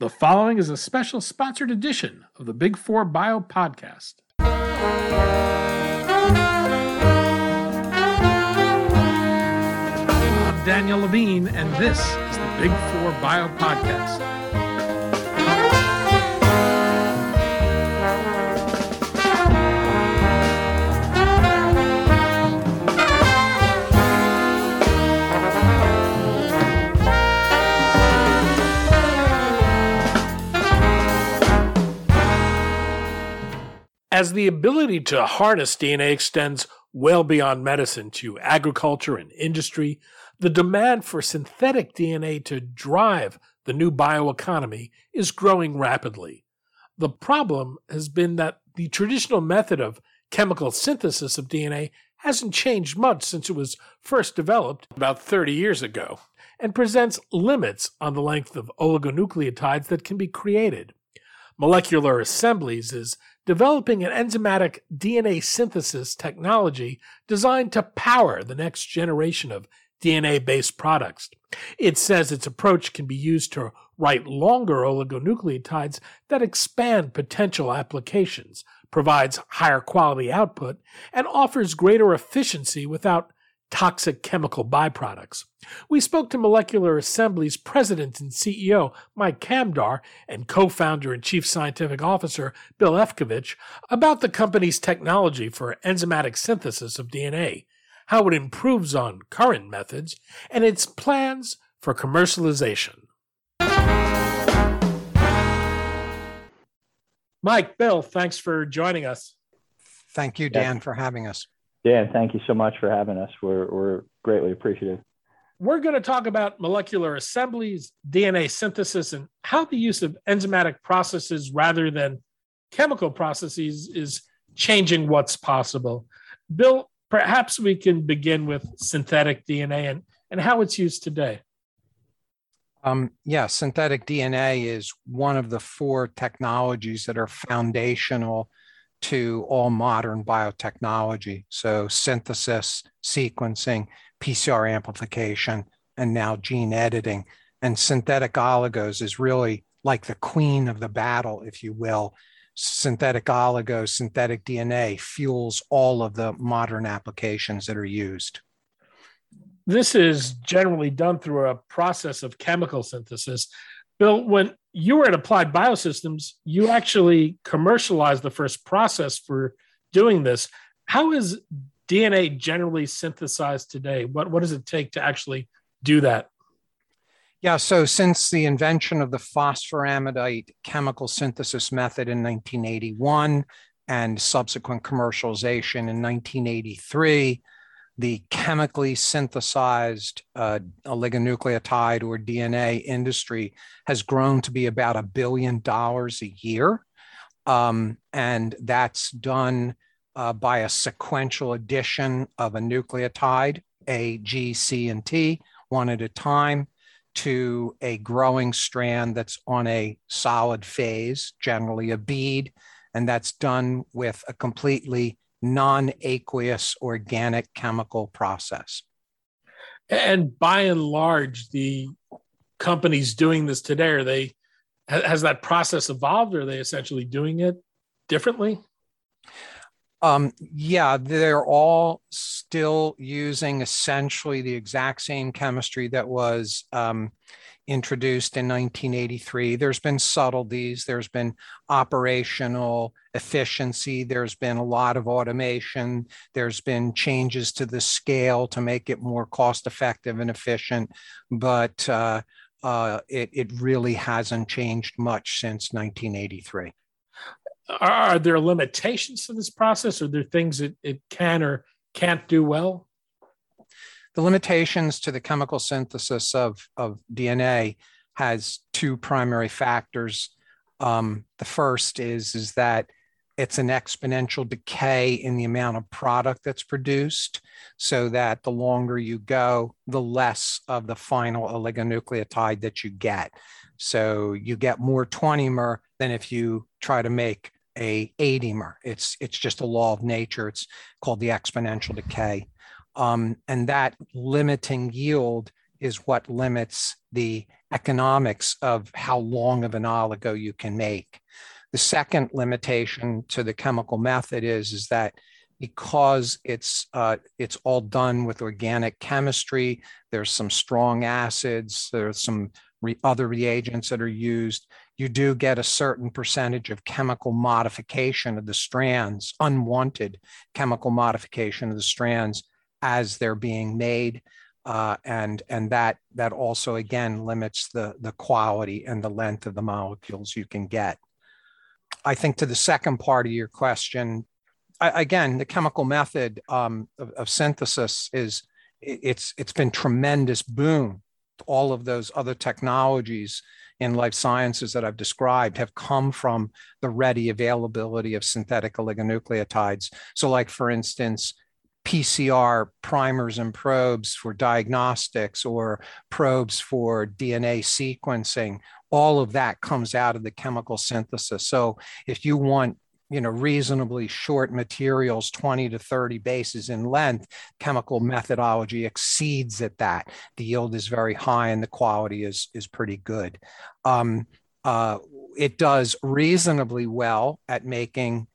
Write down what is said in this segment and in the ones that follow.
The following is a special sponsored edition of the Big Four Bio Podcast. I'm Daniel Levine, and this is the Big Four Bio Podcast. As the ability to harness DNA extends well beyond medicine to agriculture and industry, the demand for synthetic DNA to drive the new bioeconomy is growing rapidly. The problem has been that the traditional method of chemical synthesis of DNA hasn't changed much since it was first developed about 30 years ago and presents limits on the length of oligonucleotides that can be created. Molecular Assemblies is developing an enzymatic DNA synthesis technology designed to power the next generation of DNA based products. It says its approach can be used to write longer oligonucleotides that expand potential applications, provides higher quality output, and offers greater efficiency without toxic chemical byproducts. We spoke to Molecular Assemblies' president and CEO, Mike Kamdar, and co founder and chief scientific officer, Bill Efcavitch, about the company's technology for enzymatic synthesis of DNA, how it improves on current methods, and its plans for commercialization. Mike, Bill, thanks for joining us. Thank you, Dan, for having us. Dan, thank you so much for having us. We're, we're greatly appreciative. We're going to talk about molecular assemblies, DNA synthesis, and how the use of enzymatic processes rather than chemical processes is changing what's possible. Bill, perhaps we can begin with synthetic DNA and, and how it's used today. Um, yeah, synthetic DNA is one of the four technologies that are foundational to all modern biotechnology. So, synthesis, sequencing, PCR amplification, and now gene editing. And synthetic oligos is really like the queen of the battle, if you will. Synthetic oligos, synthetic DNA fuels all of the modern applications that are used. This is generally done through a process of chemical synthesis. Bill, when you were at Applied Biosystems, you actually commercialized the first process for doing this. How is DNA generally synthesized today? What, what does it take to actually do that? Yeah, so since the invention of the phosphoramidite chemical synthesis method in 1981 and subsequent commercialization in 1983, the chemically synthesized uh, oligonucleotide or DNA industry has grown to be about a billion dollars a year. Um, and that's done uh, by a sequential addition of a nucleotide, A, G, C, and T, one at a time, to a growing strand that's on a solid phase, generally a bead. And that's done with a completely non aqueous organic chemical process. And by and large, the companies doing this today, are they has that process evolved? Or are they essentially doing it differently? Um, yeah, they're all still using essentially the exact same chemistry that was um, introduced in 1983. There's been subtleties, there's been operational efficiency, there's been a lot of automation, there's been changes to the scale to make it more cost effective and efficient, but uh, uh, it, it really hasn't changed much since 1983 are there limitations to this process? Are there things that it can or can't do well? The limitations to the chemical synthesis of, of DNA has two primary factors. Um, the first is, is that it's an exponential decay in the amount of product that's produced, so that the longer you go, the less of the final oligonucleotide that you get. So you get more 20mer than if you try to make a 80mer. It's it's just a law of nature. It's called the exponential decay, um, and that limiting yield is what limits the economics of how long of an oligo you can make. The second limitation to the chemical method is, is that because it's uh, it's all done with organic chemistry, there's some strong acids, there's some re- other reagents that are used. You do get a certain percentage of chemical modification of the strands, unwanted chemical modification of the strands as they're being made. Uh, and and that that also again limits the the quality and the length of the molecules you can get. I think to the second part of your question, I, again, the chemical method um, of, of, synthesis is it's it's been tremendous boon. All of those other technologies in life sciences that I've described have come from the ready availability of synthetic oligonucleotides. So, like for instance, PCR primers and probes for diagnostics or probes for DNA sequencing, all of that comes out of the chemical synthesis. So if you want you know reasonably short materials 20 to 30 bases in length chemical methodology exceeds at that the yield is very high and the quality is is pretty good um, uh, it does reasonably well at making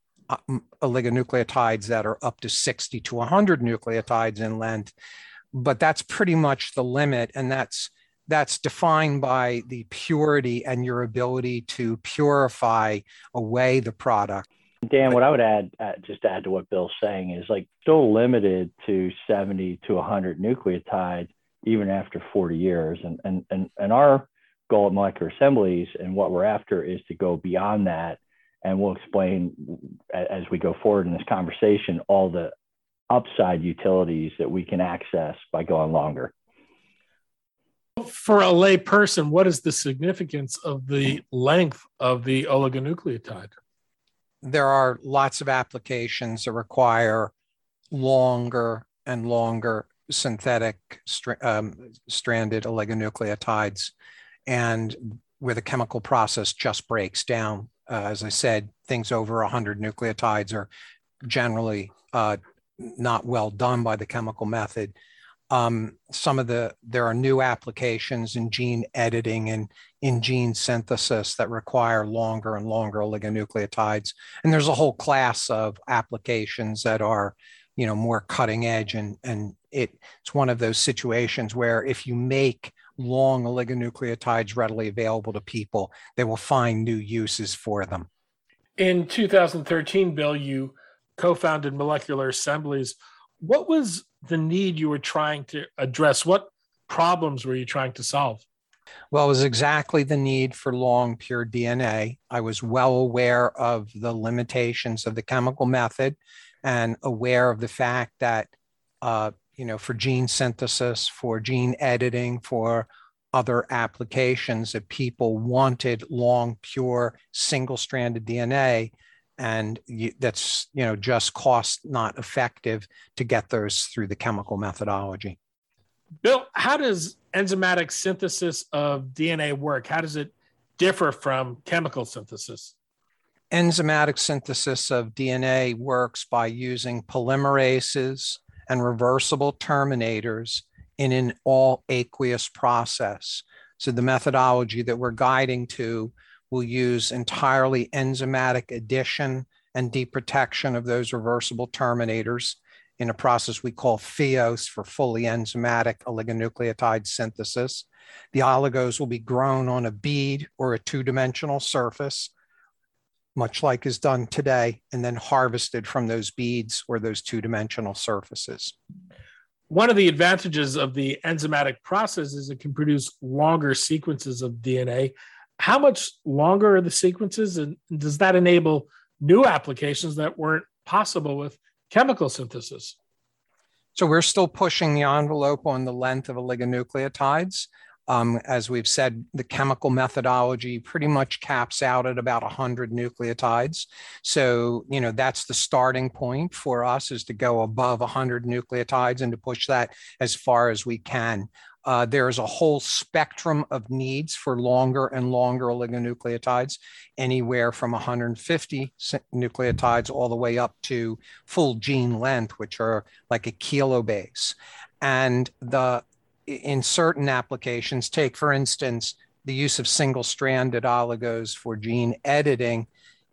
oligonucleotides that are up to 60 to 100 nucleotides in length but that's pretty much the limit and that's that's defined by the purity and your ability to purify away the product. Dan what i would add uh, just to add to what bill's saying is like still limited to 70 to 100 nucleotides even after 40 years and and and, and our goal at molecular assemblies and what we're after is to go beyond that and we'll explain as we go forward in this conversation all the upside utilities that we can access by going longer. For a lay person, what is the significance of the length of the oligonucleotide? There are lots of applications that require longer and longer synthetic um, stranded oligonucleotides, and where the chemical process just breaks down uh, as I said, things over 100 nucleotides are generally uh, not well done by the chemical method. Um, some of the there are new applications in gene editing and in gene synthesis that require longer and longer oligonucleotides, and there's a whole class of applications that are, you know, more cutting edge, and and it, it's one of those situations where if you make long oligonucleotides readily available to people, they will find new uses for them. In 2013, Bill, you co founded Molecular Assemblies. What was the need you were trying to address? What problems were you trying to solve? Well, it was exactly the need for long, pure DNA. I was well aware of the limitations of the chemical method and aware of the fact that uh, you know, for gene synthesis, for gene editing, for other applications that people wanted long, pure, single-stranded DNA, and you, that's you know just cost not effective to get those through the chemical methodology. Bill, how does enzymatic synthesis of DNA work? How does it differ from chemical synthesis? Enzymatic synthesis of DNA works by using polymerases and reversible terminators in an all aqueous process. So the methodology that we're guiding to will use entirely enzymatic addition and deprotection of those reversible terminators in a process we call FEOS for fully enzymatic oligonucleotide synthesis. The oligos will be grown on a bead or a two-dimensional surface much like is done today, and then harvested from those beads or those two dimensional surfaces. One of the advantages of the enzymatic process is it can produce longer sequences of DNA. How much longer are the sequences, and does that enable new applications that weren't possible with chemical synthesis? So we're still pushing the envelope on the length of oligonucleotides. Um, as we've said, the chemical methodology pretty much caps out at about 100 nucleotides. So, you know, that's the starting point for us is to go above 100 nucleotides and to push that as far as we can. Uh, there's a whole spectrum of needs for longer and longer oligonucleotides, anywhere from 150 nucleotides all the way up to full gene length, which are like a kilobase. And the in certain applications, take for instance the use of single stranded oligos for gene editing,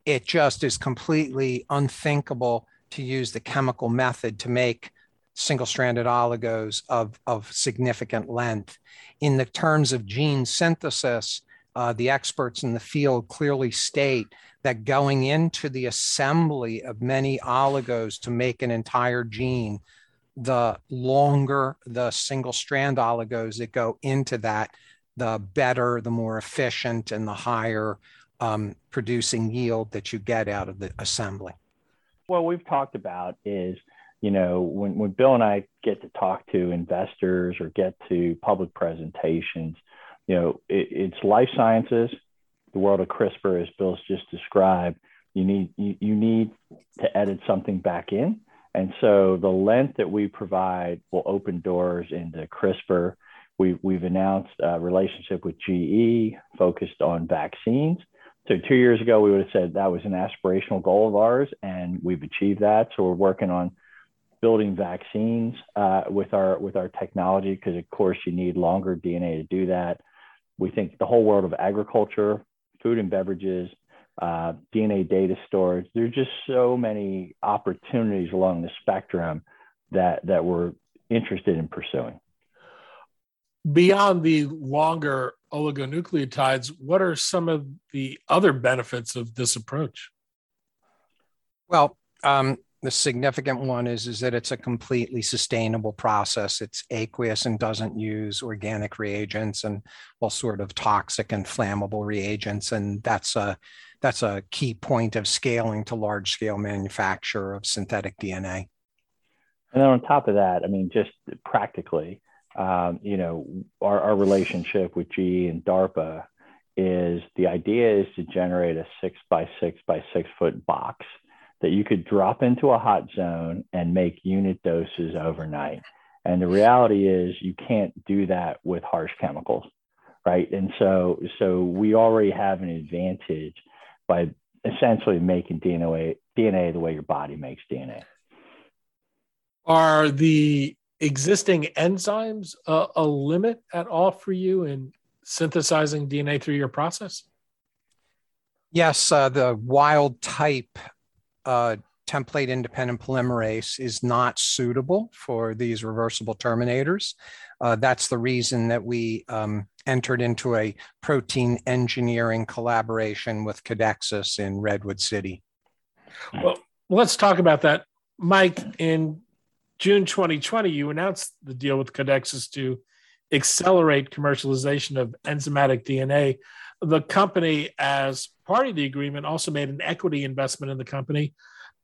it just is completely unthinkable to use the chemical method to make single stranded oligos of, of significant length. In the terms of gene synthesis, uh, the experts in the field clearly state that going into the assembly of many oligos to make an entire gene, the longer the single strand oligos that go into that, the better, the more efficient, and the higher um, producing yield that you get out of the assembly. What we've talked about is, you know, when, when Bill and I get to talk to investors or get to public presentations, you know, it, it's life sciences, the world of CRISPR, as Bill's just described. You need you, you need to edit something back in, and so the length that we provide will open doors into CRISPR. We've, we've announced a relationship with GE focused on vaccines. So two years ago, we would have said that was an aspirational goal of ours, and we've achieved that. So we're working on building vaccines uh, with our with our technology because, of course, you need longer DNA to do that. We think the whole world of agriculture, food and beverages, uh, DNA data storage. There's just so many opportunities along the spectrum that that we're interested in pursuing. Beyond the longer oligonucleotides, what are some of the other benefits of this approach? Well, um, the significant one is, is that it's a completely sustainable process. It's aqueous and doesn't use organic reagents and all sort of toxic and flammable reagents. And that's a that's a key point of scaling to large scale manufacture of synthetic DNA. And then on top of that, I mean, just practically, um, you know, our, our relationship with GE and DARPA is the idea is to generate a six by six by six foot box that you could drop into a hot zone and make unit doses overnight. And the reality is you can't do that with harsh chemicals, right? And so, so we already have an advantage by essentially making DNA, DNA the way your body makes DNA. Are the existing enzymes a, a limit at all for you in synthesizing DNA through your process? Yes, uh, the wild type uh, template independent polymerase is not suitable for these reversible terminators. Uh, that's the reason that we um, entered into a protein engineering collaboration with Codexis in Redwood City. Well, let's talk about that. Mike, in June 2020, you announced the deal with Codexis to accelerate commercialization of enzymatic DNA. The company, as part of the agreement, also made an equity investment in the company.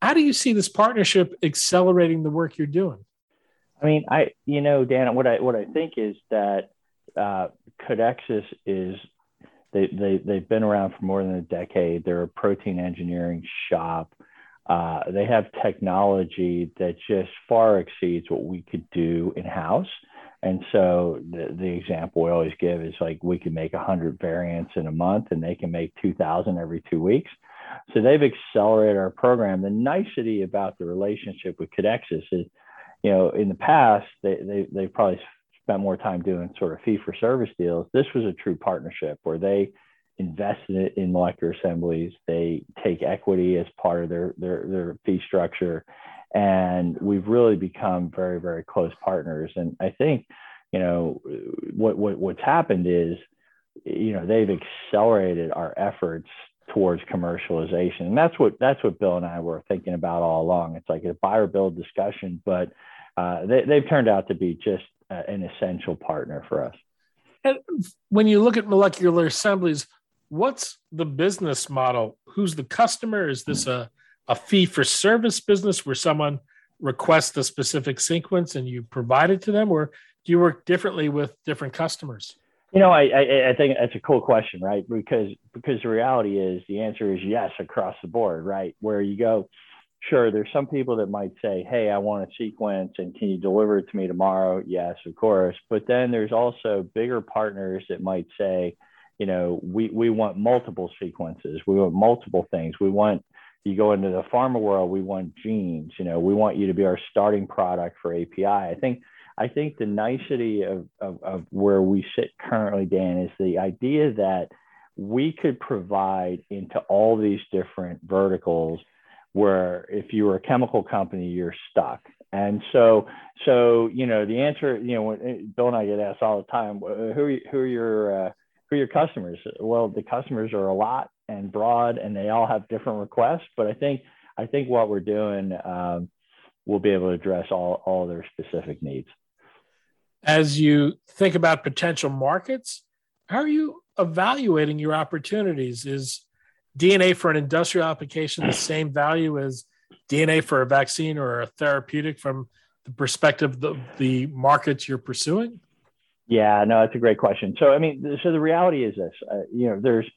How do you see this partnership accelerating the work you're doing? I mean, I you know, Dan, what I what I think is that uh, Codexis is they they they've been around for more than a decade. They're a protein engineering shop. Uh, they have technology that just far exceeds what we could do in house. And so the, the example we always give is like we can make 100 variants in a month and they can make 2,000 every two weeks. So they've accelerated our program. The nicety about the relationship with Codexis is, you know, in the past, they, they, they probably spent more time doing sort of fee for service deals. This was a true partnership where they invested in molecular assemblies. They take equity as part of their, their, their fee structure. And we've really become very, very close partners. And I think, you know, what, what what's happened is, you know, they've accelerated our efforts towards commercialization. And that's what that's what Bill and I were thinking about all along. It's like a buy or build discussion, but uh, they, they've turned out to be just uh, an essential partner for us. And when you look at molecular assemblies, what's the business model? Who's the customer? Is this a, a fee for service business where someone requests a specific sequence and you provide it to them, or do you work differently with different customers? You know, I, I, I think that's a cool question, right? Because because the reality is the answer is yes across the board, right? Where you go, sure, there's some people that might say, hey, I want a sequence and can you deliver it to me tomorrow? Yes, of course. But then there's also bigger partners that might say, you know, we, we want multiple sequences. We want multiple things. We want, you go into the pharma world, we want genes, you know, we want you to be our starting product for API. I think, I think the nicety of, of, of where we sit currently, Dan, is the idea that we could provide into all these different verticals where if you were a chemical company, you're stuck. And so, so you know, the answer, you know, when, Bill and I get asked all the time, who are, who are your uh, who are your customers? Well, the customers are a lot and broad, and they all have different requests. But I think I think what we're doing, um, we'll be able to address all all their specific needs. As you think about potential markets, how are you evaluating your opportunities? Is DNA for an industrial application the same value as DNA for a vaccine or a therapeutic from the perspective of the, the markets you're pursuing? Yeah, no, that's a great question. So, I mean, so the reality is this: uh, you know, there's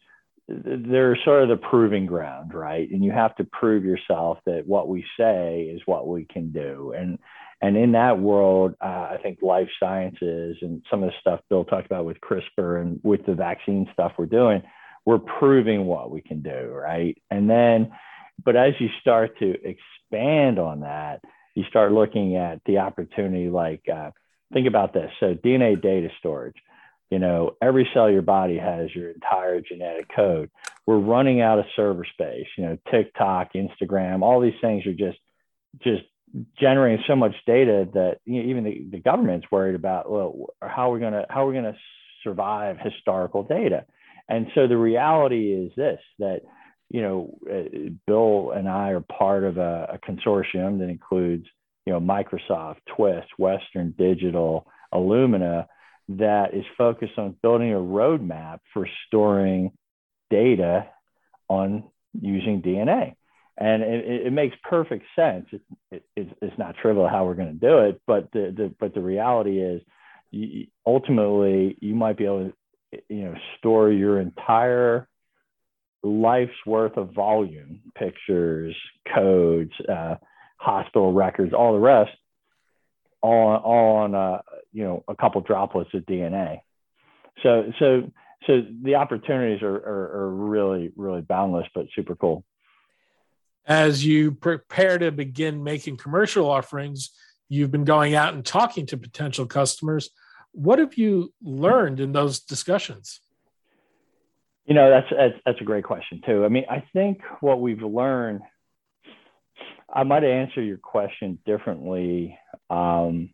there's sort of the proving ground, right? And you have to prove yourself that what we say is what we can do. And and in that world, uh, I think life sciences and some of the stuff Bill talked about with CRISPR and with the vaccine stuff we're doing, we're proving what we can do, right? And then, but as you start to expand on that, you start looking at the opportunity like uh, think about this. So DNA data storage, you know, every cell your body has your entire genetic code. We're running out of server space. You know, TikTok, Instagram, all these things are just just generating so much data that you know, even the, the government's worried about. Well, how are we gonna how are we gonna survive historical data? And so the reality is this that you know, uh, Bill and I are part of a, a consortium that includes you know, Microsoft, Twist, Western Digital, Illumina, that is focused on building a roadmap for storing data on using DNA. And it, it makes perfect sense. It, it, it's not trivial how we're going to do it, but the, the, but the reality is, you, ultimately, you might be able to, you know, store your entire life's worth of volume, pictures, codes, uh, hospital records, all the rest, all all on uh, you know a couple droplets of DNA. So so so the opportunities are, are, are really really boundless, but super cool. As you prepare to begin making commercial offerings, you've been going out and talking to potential customers. What have you learned in those discussions? You know, that's, that's, a great question too. I mean, I think what we've learned I might answer your question differently um,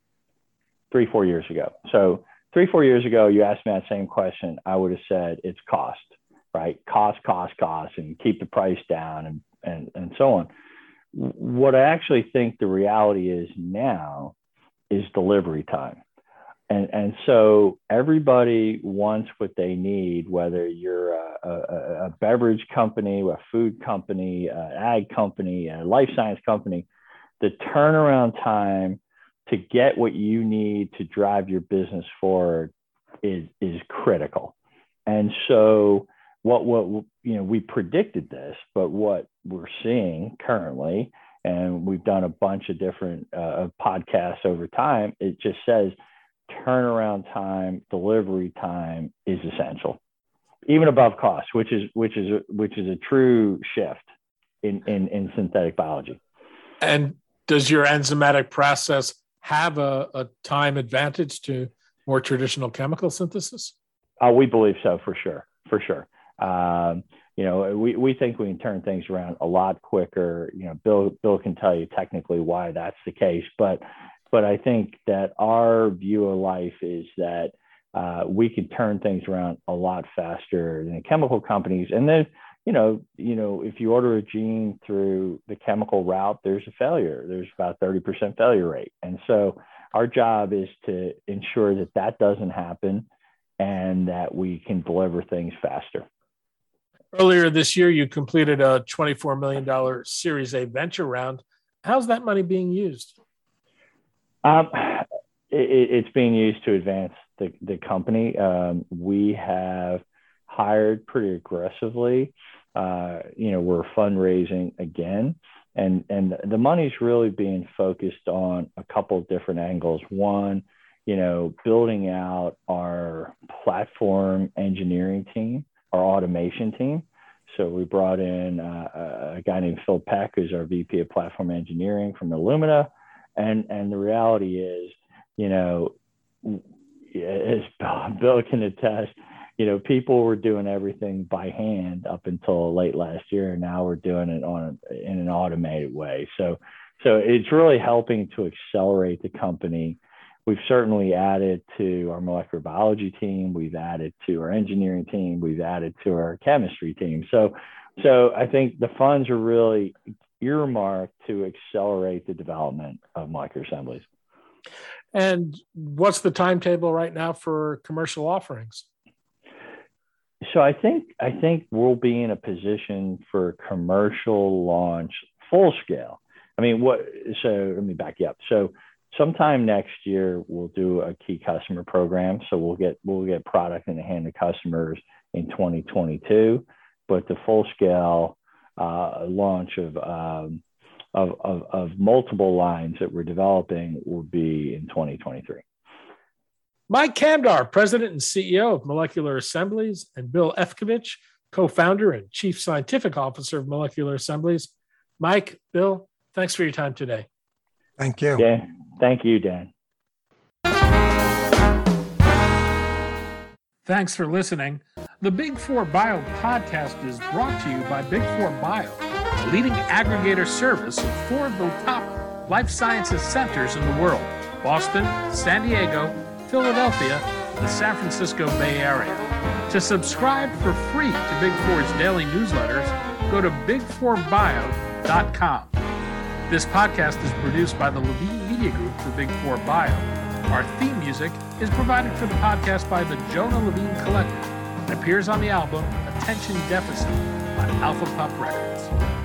three, four years ago. So three, four years ago, you asked me that same question. I would have said it's cost, right? Cost, cost, cost, and keep the price down and, and, and so on. What I actually think the reality is now is delivery time and and so everybody wants what they need whether you're a, a, a beverage company a food company an ag company a life science company the turnaround time to get what you need to drive your business forward is is critical and so what what you know we predicted this but what we're seeing currently and we've done a bunch of different uh, podcasts over time it just says turnaround time, delivery time is essential, even above cost, which is which is a, which is a true shift in, in in synthetic biology. And does your enzymatic process have a, a time advantage to more traditional chemical synthesis? Uh, we believe so, for sure, for sure. Um, you know, we, we think we can turn things around a lot quicker. You know, Bill Bill can tell you technically why that's the case, but but I think that our view of life is that uh, we can turn things around a lot faster than chemical companies. And then, you know, you know, if you order a gene through the chemical route, there's a failure. There's about 30% failure rate. And so our job is to ensure that that doesn't happen and that we can deliver things faster. Earlier this year, you completed a $24 million Series A venture round. How's that money being used? Um, it, it's being used to advance the, the company. Um, we have hired pretty aggressively. Uh, you know, we're fundraising again, and and the money's really being focused on a couple different angles. One, you know, building out our platform engineering team, our automation team. So we brought in uh, a guy named Phil Peck, who's our VP of Platform Engineering from Illumina and and the reality is you know, as Bill can attest, you know, people were doing everything by hand up until late last year, and now we're doing it on in an automated way. So, so it's really helping to accelerate the company. We've certainly added to our molecular biology team. We've added to our engineering team. We've added to our chemistry team. So, so I think the funds are really earmarked to accelerate the development of molecular assemblies. And what's the timetable right now for commercial offerings? So I think I think we'll be in a position for commercial launch full scale. I mean, what? So let me back you up. So sometime next year we'll do a key customer program. So we'll get we'll get product in the hand of customers in 2022, but the full scale uh, launch of, um, of, of of multiple lines that we're developing will be in 2023. Mike Kamdar, President and CEO of Molecular Assemblies, and Bill Efcavitch, co founder and Chief Scientific Officer of Molecular Assemblies. Mike, Bill, thanks for your time today. Thank you. Dan, thank you, Dan. Thanks for listening. The Big Four Bio podcast is brought to you by Big Four Bio, a leading aggregator service of four of the top life sciences centers in the world Boston, San Diego, Philadelphia, the San Francisco Bay Area. To subscribe for free to Big Four's daily newsletters, go to big4bio.com. This podcast is produced by the Levine Media Group for Big Four Bio. Our theme music is provided for the podcast by the Jonah Levine Collective and appears on the album Attention Deficit on Alpha Pup Records.